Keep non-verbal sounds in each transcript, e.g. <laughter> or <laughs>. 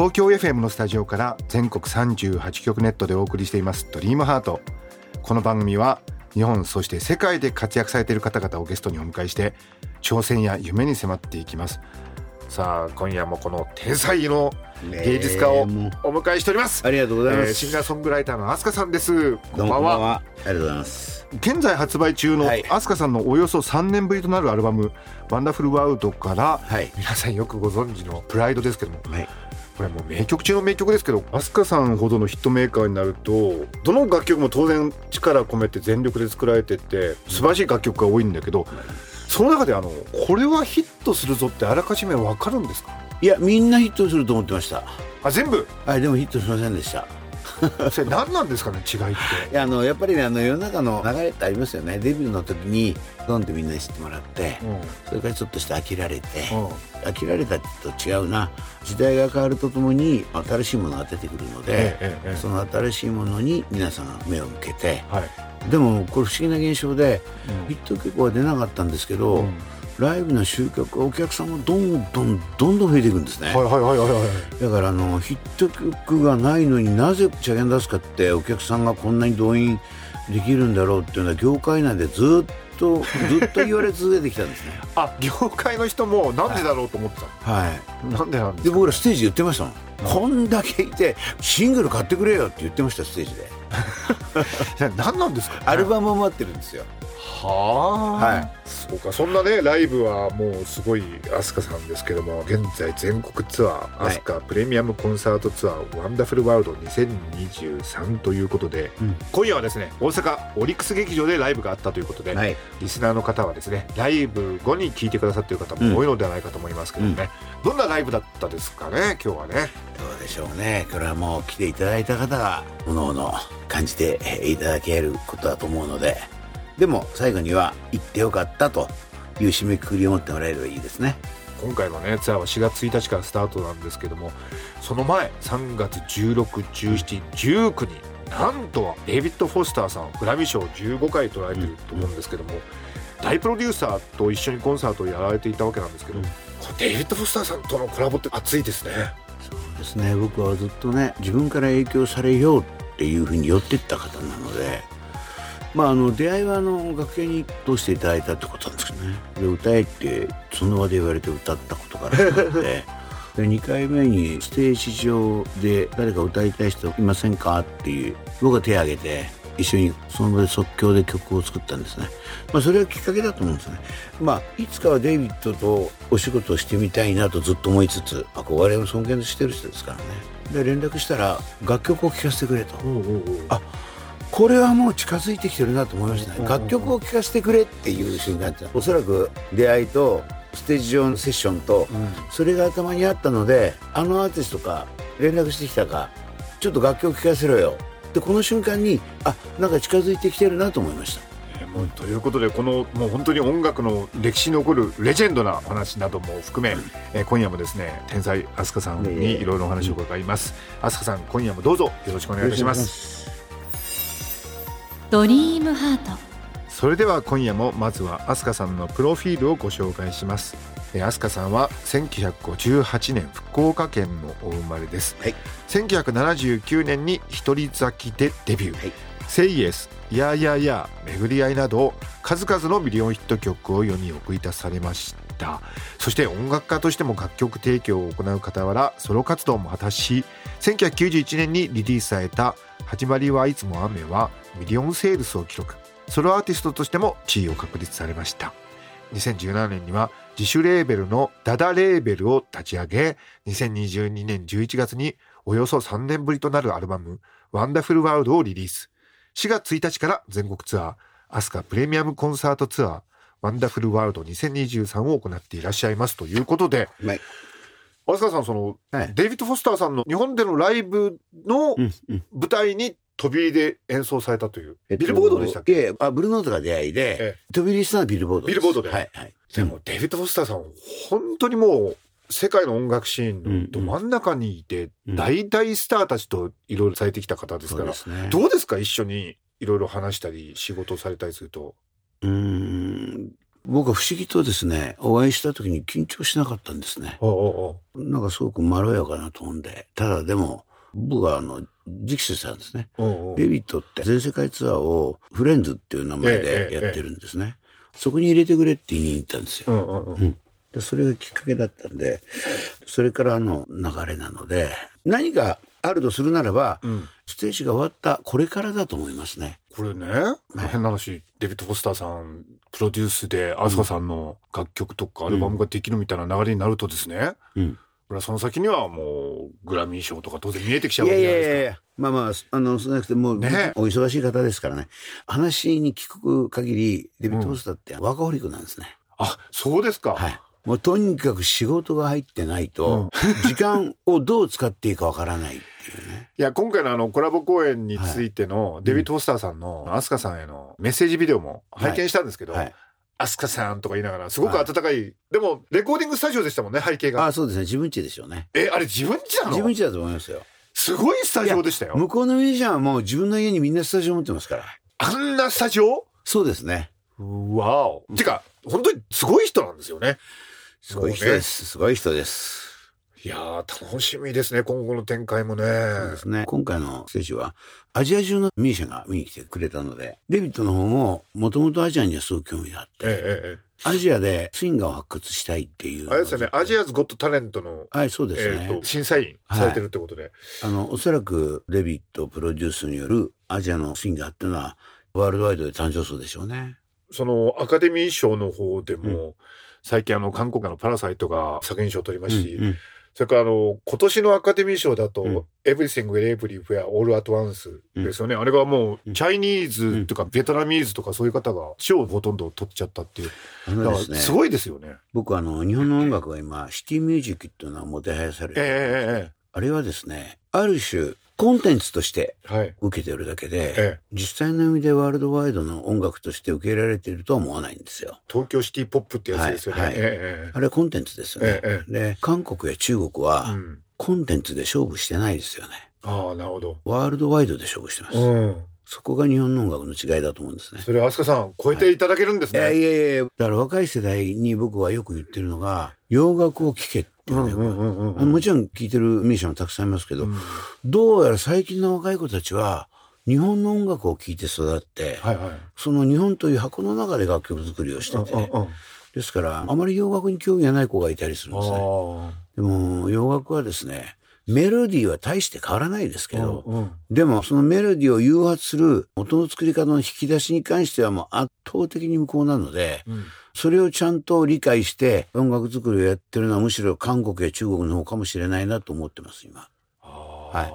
東京 FM のスタジオから全国38局ネットでお送りしていますドリームハートこの番組は日本そして世界で活躍されている方々をゲストにお迎えして挑戦や夢に迫っていきますさあ今夜もこの天才の芸術家をお迎えしております、ありがとうございます。えーシンガーソングライターの飛鳥さんですこんばんは。ありがとうございます。現在発売中のはい飛鳥さんのおよそ3年ぶりとなるアルバム「ワンダフルワールド」からはい。皆さんよくご存知の「プライド」ですけどもはい。これもう名曲中の名曲ですけど飛鳥さんほどのヒットメーカーになるとどの楽曲も当然力込めて全力で作られてて素晴らしい楽曲が多いんだけどその中であのこれはヒットするぞってあらかじめ分かるんですか？いや、みんなヒットすると思ってました。あ全部？はい、でもヒットしませんでした。<laughs> それ何なんですかね違いって。いや、あの、やっぱりね、あの、世の中の流れってありますよね。デビューの時に、ドンってみんなに知ってもらって、それからちょっとして飽きられて、飽きられたと違うな。時代が変わるとともに、新しいものが出てくるので、ええええその新しいものに皆さんが目を向けて、はい。でもこれ不思議な現象で、うん。ヒット曲は出なかったんですけど、うんライブの集客お客さんがどんどんどんどん増えていくんですね、はいはいはいはいはい。だからあのヒット曲がないのになぜチャゲン出すかってお客さんがこんなに動員できるんだろうっていうのは業界内でずっとずっと言われ続けてきたんですね。<laughs> あ業界の人もなんでだろうと思ってたはいのなんでなんで僕らステージで言ってましたもん、こんだけいてシングル買ってくれよって言ってましたステージで。<laughs> 何なんですかね。アルバムを待ってるんですよはあ、はい。そうかそんなねライブはもうすごい飛鳥さんですけども現在全国ツアーはい。飛鳥プレミアムコンサートツアーワンダフルワールド2023ということで、うん。今夜はですね大阪オリックス劇場でライブがあったということで、はい。リスナーの方はですねライブ後に聞いてくださっている方も多いのではないかと思いますけどね、どんなライブだったですかね今日はね。どうでしょうね。これはもう来ていただいた方がおのおの感じていただけることだと思うのででも最後には行ってよかったという締めくくりを持ってもらえればいいですね。今回のねツアーは4月1日からスタートなんですけどもその前3月161719になんとデイビッド・フォスターさんグラミー賞15回取られてると思うんですけども、大プロデューサーと一緒にコンサートをやられていたわけなんですけど、うん。デイビッド・フォスターさんとのコラボって熱いですね。そうですね。僕はずっとね自分から影響されようっていうふうに寄ってった方なのでまああの出会いはあの楽屋に通していただいたってことなんですけどね。で歌えってその場で言われて歌ったことから始まってで。<laughs> 2回目にステージ上で誰か歌いたい人いませんかっていう僕が手を挙げて一緒にその場で即興で曲を作ったんですね、まあ、それがきっかけだと思うんですね。まあいつかはデイビッドとお仕事をしてみたいなとずっと思いつつ憧れを尊敬してる人ですからね。で連絡したら楽曲を聴かせてくれと。あこれはもう近づいてきてるなと思いましたね。楽曲を聴かせてくれっていう瞬間っておそらく出会いとステージ上のセッションとそれが頭にあったのであのアーティストか連絡してきたかちょっと楽曲聴かせろよ。でこの瞬間にあなんか近づいてきてるなと思いました。えーもうということでこのもう本当に音楽の歴史に残るレジェンドなお話なども含め、えー今夜もですね天才飛鳥さんにいろいろお話を伺います。飛鳥さん今夜もどうぞよろしくお願いいたしますドリームハート。それでは今夜もまずは飛鳥さんのプロフィールをご紹介します。えー ASKAさんは1958年福岡県のお生まれです、はい。1979年に一人咲きでデビュー、はい。 SAY YES、 YAH YAH YAH、巡り合いなど数々のミリオンヒット曲を世に送り出されました。そして音楽家としても楽曲提供を行う傍らソロ活動も果たし1991年にリリースされた「始まりはいつも雨」はミリオンセールスを記録。ソロアーティストとしても地位を確立されました。2017年には自主レーベルの DADAレーベルを立ち上げ2022年11月におよそ3年ぶりとなるアルバム「 Wonderful World」をリリース。4月1日から全国ツアー ASKA Premium Concert Tour Wonderful World 2023を行っていらっしゃいますということではい。 ASKAさんその、はい。デイビッド・フォスターさんの日本でのライブの舞台に飛び入りで演奏されたという、ビルボードでしたっけ、あブルーノートが出会いで、え飛び入りしたのはビルボードです。ビルボードで。はいはい。でもデイビッド・フォスターさん本当にもう世界の音楽シーンのど真ん中にいて、うん大々スターたちといろいろされてきた方ですから、そうね。どうですか？一緒にいろいろ話したり仕事をされたりすると。うーん僕は不思議とですねお会いした時に緊張しなかったんですね。なんかすごくまろやかなトーンで。ただでも僕はあの直視したんですね。デイビッドって全世界ツアーをフレンズっていう名前でやってるんですね、そこに入れてくれって言いに行ったんですよ、うんうんうん。でそれがきっかけだったんでそれからの流れなので何かあるとするならば、ん。ステージが終わったこれからだと思いますね。これね、変な話、デビッド・フォスターさん、プロデュースで、飛鳥さんの楽曲とかアルバムができるみたいな流れになるとですね、うん。これはその先にはもう、グラミー賞とか当然見えてきちゃいうわけじゃないですか。やいやいやまあまああのそうじゃなくてもう、ね。お忙しい方ですからね。話に聞く限りデビッド・フォスターってワーカホリックなんですね、あ、そうですか。はいもうとにかく仕事が入ってないと、時間をどう使っていいかわからないっていうね。<laughs> いや、今回のあの、コラボ公演についての、デビッド・フォスターさんの、アスカさんへのメッセージビデオも拝見したんですけど、はい。アスカさんとか言いながら、すごく温かい、でも、レコーディングスタジオでしたもんね、背景が。ああそうですね自分家でしょうね。え、あれ自分家なの？自分家だと思いますよ。すごいスタジオでしたよ。向こうのミュージシャンはもう自分の家にみんなスタジオ持ってますから。あんなスタジオ？そうですね。わお。てか、本当にすごい人なんですよね。すごい人です。すごい人です。いやー、楽しみですね、今後の展開もね。そうですね。今回のステージは、アジア中のミュージシャンが見に来てくれたので、デビッドの方も、もともとアジアにはすごく興味があって、えええアジアでシンガーを発掘したいっていうえ。あれですよね、 Asia's Got Talent の、はい、そうですね。えーと審査員されてるってことで。あの、おそらくデビッドプロデュースによるアジアのシンガーっていうのは、ワールドワイドで誕生するでしょうね。そのアカデミー賞の方でも、最近あの韓国のパラサイトが作品賞を取りまし、うんうん。それからあの今年のアカデミー賞だと、うん。Everything Everywhere All at Once ですよね、あれがもう Chinese とか Vietnamese とかそういう方が賞をほとんど取っちゃったっていう。あだのですごいですよね。僕あの、日本の音楽が今、シティミュージックっていうのはもてはやされてる、ええ。あれはですね、ある種、コンテンツとして。受けてるだけで、ええ実際の意味でワールドワイドの音楽として受け入れられているとは思わないんですよ。東京シティポップってやつですよね。はいはいええあれはコンテンツですよね。ええで、韓国や中国は。コンテンツで勝負してないですよね。ああ、なるほど。ワールドワイドで勝負してます。うん。そこが日本の音楽の違いだと思うんですね。それ、飛鳥さん、超えていただけるんですね。いやいやいや、だから若い世代に僕はよく言ってるのが、洋楽を聴けっていうのがよくうんうんうん。あのもちろん聴いてるミュージシャンもたくさんいますけど、どうやら最近の若い子たちは、日本の音楽を聴いて育って、はいはい。その日本という箱の中で楽曲作りをしてて、うんうんですから、あまり洋楽に興味がない子がいたりするんですね。あでも、洋楽はですね、メロディーは大して変わらないですけど、うんうん。でもそのメロディーを誘発する音の作り方の引き出しに関してはもう圧倒的に無効なので、んそれをちゃんと理解して音楽作りをやってるのはむしろ韓国や中国の方かもしれないなと思ってます、今。はい。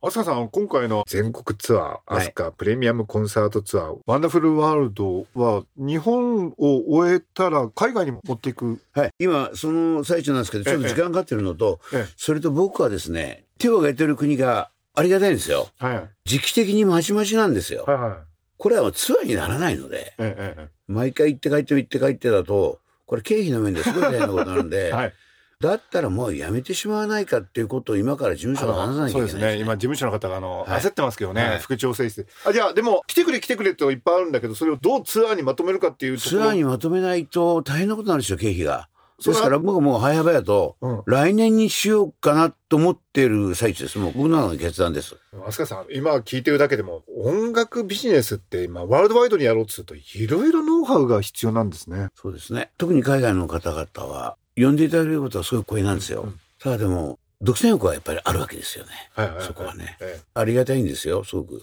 飛鳥さん、今回の全国ツアー、はいアスカプレミアムコンサートツアー、ワンダフルワールドは、日本を終えたら海外に持っていく。はい。今、その最中なんですけど、ちょっと時間かかってるのと、ええそれと僕はですね、手を挙げてる国がありがたいんですよ。はいはい。時期的にまちまちなんですよ。はいはい。これはツアーにならないので、えええ毎回行って帰って行って帰ってだと、これ経費の面ですごい大変なことなんえで、<laughs> はい。だったらもうやめてしまわないかっていうことを今から事務所が話さなきゃいけないそうですね。今、事務所の方が、あの、はい焦ってますけどね、はい副調整室で。あ、じゃあ、でも、来てくれ来てくれっていっぱいあるんだけど、それをどうツアーにまとめるかっていう。ツアーにまとめないと大変なことになるんですよ、経費が。ですから僕はもう早々と、うん来年にしようかなと思ってる最中です。もう僕の中の決断です。飛鳥さん、今聞いてるだけでも、音楽ビジネスって今、ワールドワイドにやろうとすると、いろいろノウハウが必要なんですね。そうですね。特に海外の方々は、呼んでいただけることはすごい光栄なんですよ。ただでも、独占欲はやっぱりあるわけですよね。はいはいはいそこはね。えありがたいんですよ、すごく。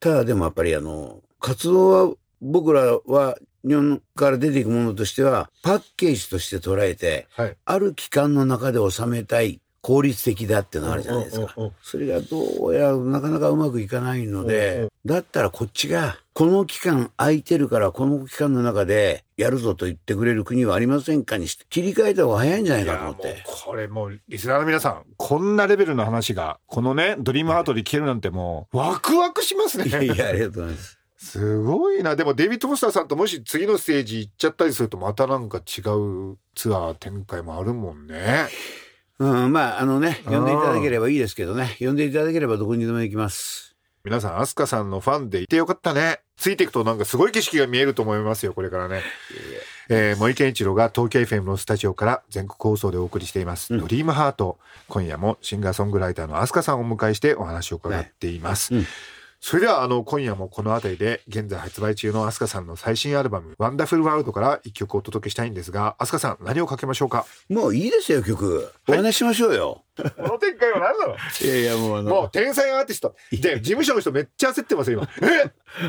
ただでもやっぱりあの、活動は、僕らは日本から出ていくものとしては、パッケージとして捉えて、えはい。ある期間の中で収めたい効率的だっていうのがあるじゃないですか。それがどうやらなかなかうまくいかないので、だったらこっちが、この期間空いてるから、この期間の中でやるぞと言ってくれる国はありませんかにして、切り替えた方が早いんじゃないかと思って。ここれもうリスナーの皆さんこんなレベルの話がこのねドリームハートで聞けるなんてもうワクワクしますねいやいやありがとうございますすごいな。でもデイビッド・フォスターさんともし次のステージ行っちゃったりするとまたなんか違うツアー展開もあるもんね。うんまああのね呼んでいただければいいですけどね。呼んでいただければどこにでも行きます。皆さん飛鳥さんのファンでいてよかったね。ついていくとなんかすごい景色が見えると思いますよこれからね。えー、森健一郎が東京 FM のスタジオから全国放送でお送りしています、うん。ドリームハート。今夜もシンガーソングライターの飛鳥さんをお迎えしてお話を伺っています、ね。うんそれではあの今夜もこの辺りで現在発売中の飛鳥さんの最新アルバム「ワンダフルワールド」から一曲お届けしたいんですが飛鳥さん何をかけましょうか？もういいですよ曲。お話ししましょうよ、この展開は何なの？い、やいやもうあもう天才アーティスト。で事務所の人めっちゃ焦ってますよ今。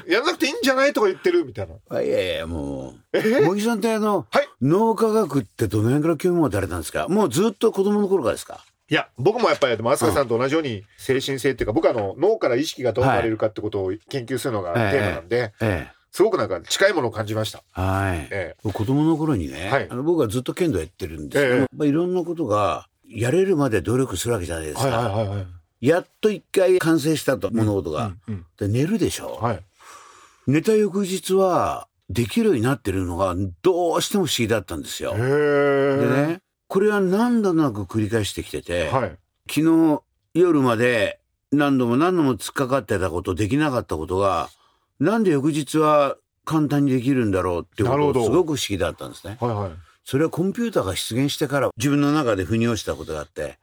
え？やらなくていいんじゃない？とか言ってるみたいな。あいやいやもえ？う茂木さんってあの、はい。脳科学ってどの辺から興味持たれたんですか？もうずっと子供の頃からですか？いや僕もやっぱりでも飛鳥さんと同じように精神性っていうか僕はあの脳から意識がどう生まれるかってことを研究するのがテーマなんで、ええすごくなんか近いものを感じました。はい、え子供の頃にね、はいあの僕はずっと剣道やってるんですけど、ええやっぱいろんなことがやれるまで努力するわけじゃないですか、はいはいはいはい。やっと一回完成したと物事が、うんうんで寝るでしょ、はい。寝た翌日はできるようになってるのがどうしても不思議だったんですよへ。え。でねこれは何度となく繰り返してきてて、はい。昨日夜まで何度も何度も突っかかってたことできなかったことがなんで翌日は簡単にできるんだろうってことがすごく不思議だったんですね。はいはい。それはコンピューターが出現してから自分の中で腑に落ちたことがあって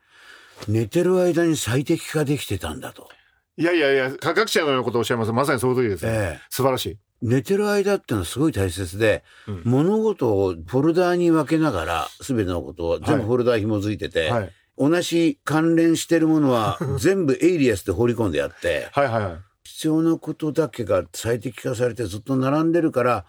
寝てる間に最適化できてたんだと。いやいやいや、科学者のようなことをおっしゃいます。まさにその通りです、ね。ええ素晴らしい。寝てる間っていうのはすごい大切で、うん物事をフォルダーに分けながら全てのことを全部フォルダー紐づいてて、はい。同じ関連してるものは <laughs> 全部エイリアスで放り込んでやってはいはいはい。必要なことだけが最適化されてずっと並んでるから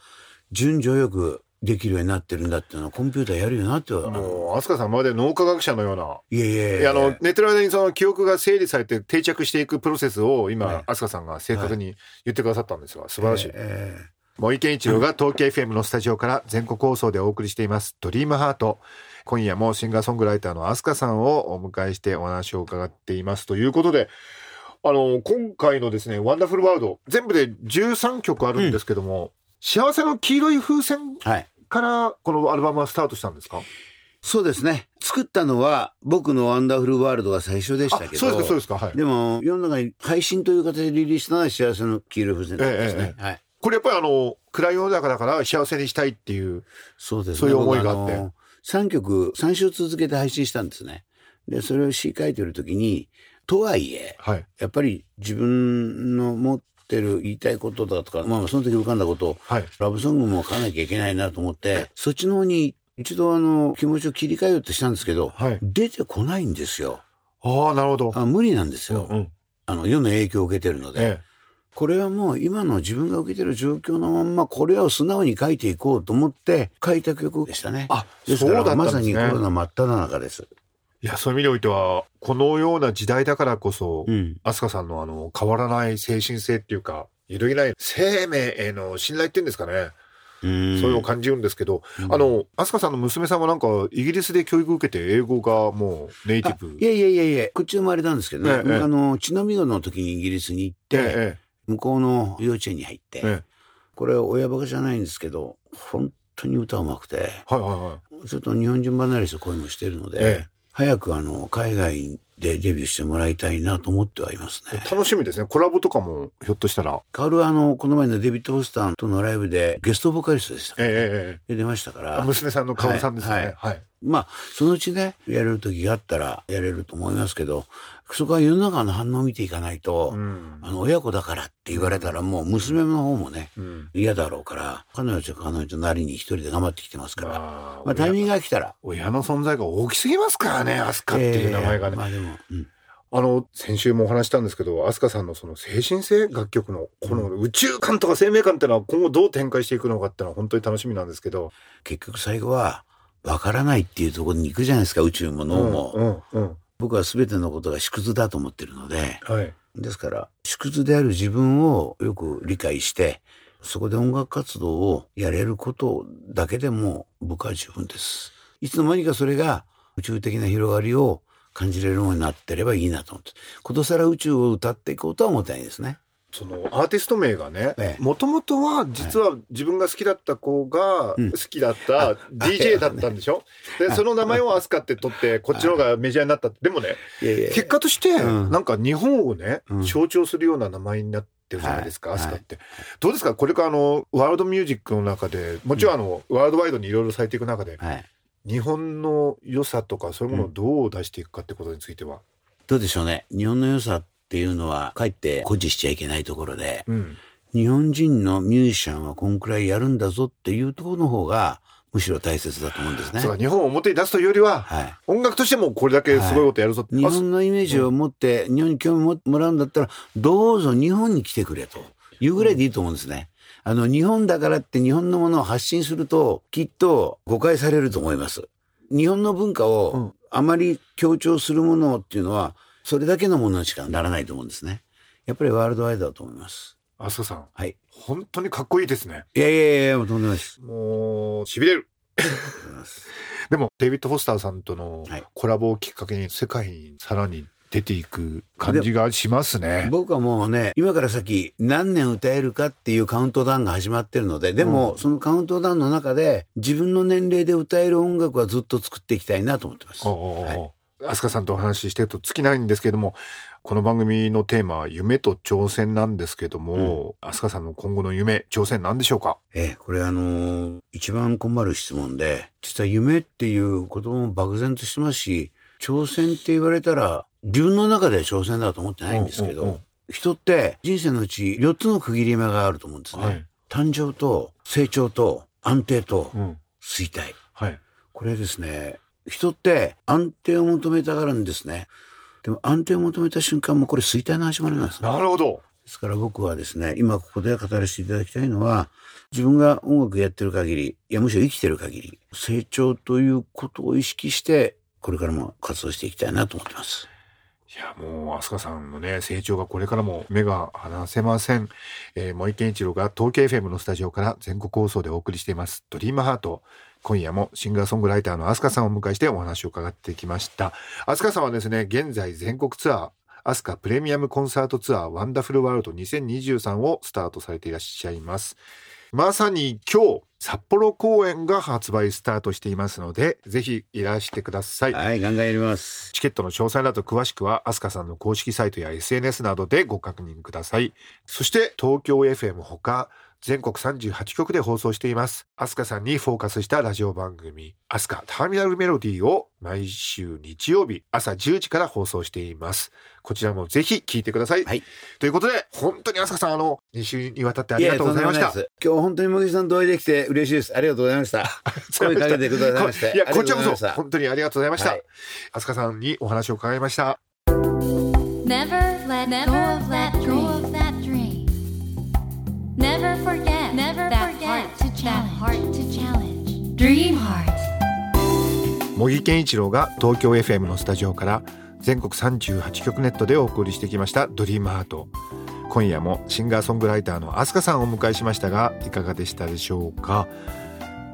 順序よくできるようになってるんだっていうのはコンピューターやるよなってもう、 ASKAさんまるで脳科学者のような。いやいやいやあの寝てる間にその記憶が整理されて定着していくプロセスを今、はい。飛鳥さんが正確に言ってくださったんですが素晴らしい、え森健一郎が東京 FM のスタジオから全国放送でお送りしています「ドリームハート。今夜もシンガーソングライターの飛鳥さんをお迎えしてお話を伺っていますということであの今回のですね「ワンダフルワールド」全部で13曲あるんですけども、幸せの黄色い風船ーはいからこのアルバムはスタートしたんですか？そうですね。作ったのは僕のワンダフルワールドが最初でしたけど。あそうですかそうですかはい。でも世の中に配信という形でリリースしたのは幸せの黄色い風船ですね、えはい。これやっぱりあの暗い世の中だから幸せにしたいっていうそうですね。そういう思いがあって。僕3曲、3週続けて配信したんですね。で、それを詩書いてる時に、とはいえ、はい。やっぱり自分の持ってる言いたいことだとか、まあその時浮かんだことを、はいラブソングも書かなきゃいけないなと思って、そっちの方に一度あの、気持ちを切り替えようとしたんですけど、はい出てこないんですよ。ああなるほどあ無理なんですよ。うんあの、世の影響を受けてるので。えこれはもう今の自分が受けてる状況のまんまこれを素直に書いていこうと思って書いた曲でしたね。あそうだったんですねまさにコロナ真っ只中です。いやそういう意味においてはこのような時代だからこそ、うん。飛鳥さんのあの変わらない精神性っていうか揺るぎない生命への信頼っていうんですかね、うん。そういうのを感じるんですけど、あの飛鳥さんの娘さんはなんかイギリスで教育受けて英語がもうネイティブ。いやいやいやいや、こっち生まれたんですけどね。ええあの、血のみ子の時にイギリスに行って、え向こうの幼稚園に入って、ええ。これ親バカじゃないんですけど、本当に歌うまくて、えはいはいはい。ちょっと日本人離れした声もしてるので、ええ早くあの、海外でデビューしてもらいたいなと思ってはいますね。楽しみですね。コラボとかもひょっとしたら。カールはあの、この前のデビッド・フォスターとのライブでゲストボーカリストでした。ええええ出ましたから。娘さんの薫さんですね。はい。はい、まあ、そのうちね、やれる時があったらやれると思いますけど、そこは世の中の反応を見ていかないと、うん。あの、親子だからって言われたらもう娘の方もね、うん。嫌だろうから、彼女は彼女なりに一人で頑張ってきてますから、まあまあタイミングが来たら、親の存在が大きすぎますからね飛鳥っていう名前がね、えーまあでも、うん。あの、先週もお話したんですけど、飛鳥さんのその精神性楽曲の、この宇宙観とか生命観っていうのは今後どう展開していくのかっていうのは本当に楽しみなんですけど。結局最後は、わからないっていうところに行くじゃないですか、宇宙も脳も。うん、うん、僕は全てのことが縮図だと思ってるので、はい。ですから、縮図である自分をよく理解して、そこで音楽活動をやれることだけでも僕は十分です。いつの間にかそれが宇宙的な広がりを感じれるものになってればいいなと思ってことさら宇宙を歌っていこうとは思ってないですね。そのアーティスト名がねええ。もともとは実は自分が好きだった子がうん。好きだった DJ だったんでしょ、でその名前をアスカって取ってこっちの方がメジャーになったでもね結果としてうん。なんか日本をねうん。象徴するような名前になってるじゃないですか、はい。アスカって。どうですか？これからあのワールドミュージックの中でもちろんあの、ワールドワイドにいろいろされていく中ではい、日本の良さとかそういうものをどう出していくかってことについては。どうでしょうね。日本の良さっていうのはかえって誇示しちゃいけないところでうん日本人のミュージシャンはこんくらいやるんだぞっていうところの方がむしろ大切だと思うんですね。日本を表に出すというよりは、はい音楽としてもこれだけすごいことやるぞって、日あ本のイメージを持って、日本に興味ももらうんだったら、どうぞ日本に来てくれというぐらいでいいと思うんですね。あの、日本だからって日本のものを発信すると、きっと誤解されると思います。日本の文化うんをあまり強調するものっていうのは、それだけのものにしかならないと思うんですね。やっぱりワールドワイドだと思います。飛鳥さんはい。本当にかっこいいですねいやいやいや、もうとんでもないです。もうしびれるでもデイビッド・フォスターさんとのはいコラボをきっかけに世界にさらに出ていく感じがしますね。僕はもうね今から先何年歌えるかっていうカウントダウンが始まってるのででも、そのカウントダウンの中で自分の年齢で歌える音楽はずっと作っていきたいなと思ってます。はい飛鳥さんとお話ししてると尽きないんですけどもこの番組のテーマは夢と挑戦なんですけども、飛鳥さんの今後の夢挑戦なんでしょうか？ええ、これあのー一番困る質問で実は夢っていう言葉も漠然としてますし挑戦って言われたら自分の中では挑戦だと思ってないんですけど、うんうんうん。人って人生のうち4つの区切り目があると思うんですね。はい。誕生と成長と安定とうん。衰退。はい。これですね、人って安定を求めたがるんですね。でも安定を求めた瞬間もこれ衰退の始まりなんですね。なるほどですから僕はですね、今ここで語らせていただきたいのは、自分が音楽やってる限り、いやむしろ生きてる限り、成長ということを意識して、これからも活動していきたいなと思ってます。いやもう飛鳥さんのね成長がこれからも目が離せません、えー、森健一郎が東京 FM のスタジオから全国放送でお送りしています「ドリームハート。今夜もシンガーソングライターの飛鳥さんをお迎えしてお話を伺ってきました。飛鳥さんはですね現在全国ツアーアスカプレミアムコンサートツアーワンダフルワールド2023をスタートされていらっしゃいます。まさに今日札幌公演が発売スタートしていますのでぜひいらしてくださいはい、ガンガンやります。チケットの詳細など詳しくは、アスカさんの公式サイトや SNS などでご確認ください。そして、東京 FM ほか、全国38局で放送しています。アスカさんにフォーカスしたラジオ番組、アスカターミナルメロディーを毎週日曜日朝10時から放送しています。こちらもぜひ聞いてください。はいということで、本当にアスカさん、あの、2週にわたってありがとうございました。やとんでもなです今日本当に茂木さんとお会いできて嬉しいです。ありがとうございました。<laughs> 声かけてくださいまして。いや、こちらこそ、ありがとうございました本当にありがとうございました。はいアスカさんにお話を伺いました。Never let go of that dream. Never forget Never challenge. That heart to challenge. Dream heart. 茂木健一郎が東京 FM のスタジオから全国38局ネットでお送りしてきました「ドリームハート今夜もシンガーソングライターの飛鳥さんをお迎えしましたがいかがでしたでしょうか？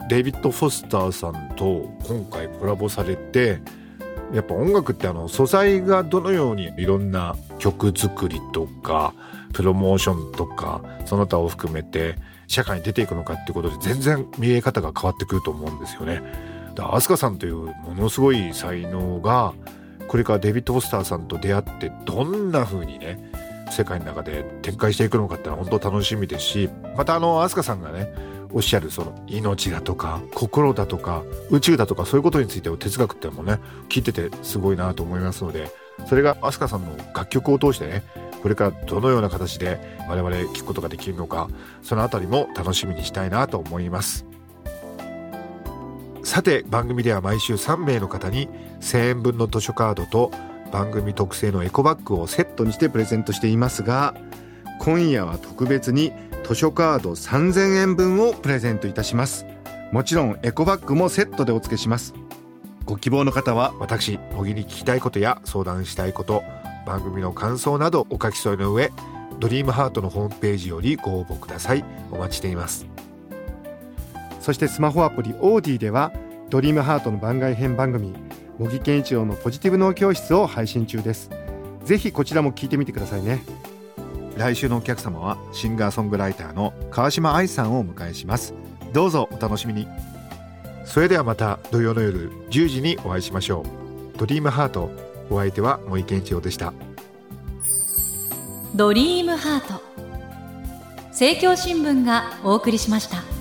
デイビッド・フォスターさんと今回コラボされてやっぱ音楽ってあの素材がどのようにいろんな曲作りとかプロモーションとかその他を含めて社会に出ていくのかってことで全然見え方が変わってくると思うんですよね。だから飛鳥さんというものすごい才能がこれからデビッド・フォスターさんと出会ってどんな風にね世界の中で展開していくのかってのは本当楽しみですしまたあの飛鳥さんがねおっしゃるその命だとか心だとか宇宙だとかそういうことについての哲学ってのもね聞いててすごいなと思いますのでそれが飛鳥さんの楽曲を通してねこれからどのような形で我々聞くことができるのかそのあたりも楽しみにしたいなと思います。さて番組では毎週3名の方に1000円分の図書カードと番組特製のエコバッグをセットにしてプレゼントしていますが今夜は特別に図書カード3000円分をプレゼントいたします。もちろんエコバッグもセットでお付けします。ご希望の方は私小木に聞きたいことや相談したいこと番組の感想などお書き添えの上ドリームハートのホームページよりご応募ください。お待ちしています。そしてスマホアプリオーディではドリームハートの番外編番組茂木健一郎のポジティブ脳教室を配信中です。ぜひこちらも聞いてみてくださいね。来週のお客様はシンガーソングライターの川島愛さんをお迎えします。どうぞお楽しみに。それではまた土曜の夜10時にお会いしましょう。ドリームハートお相手は森健一郎でした。ドリームハート。政教新聞がお送りしました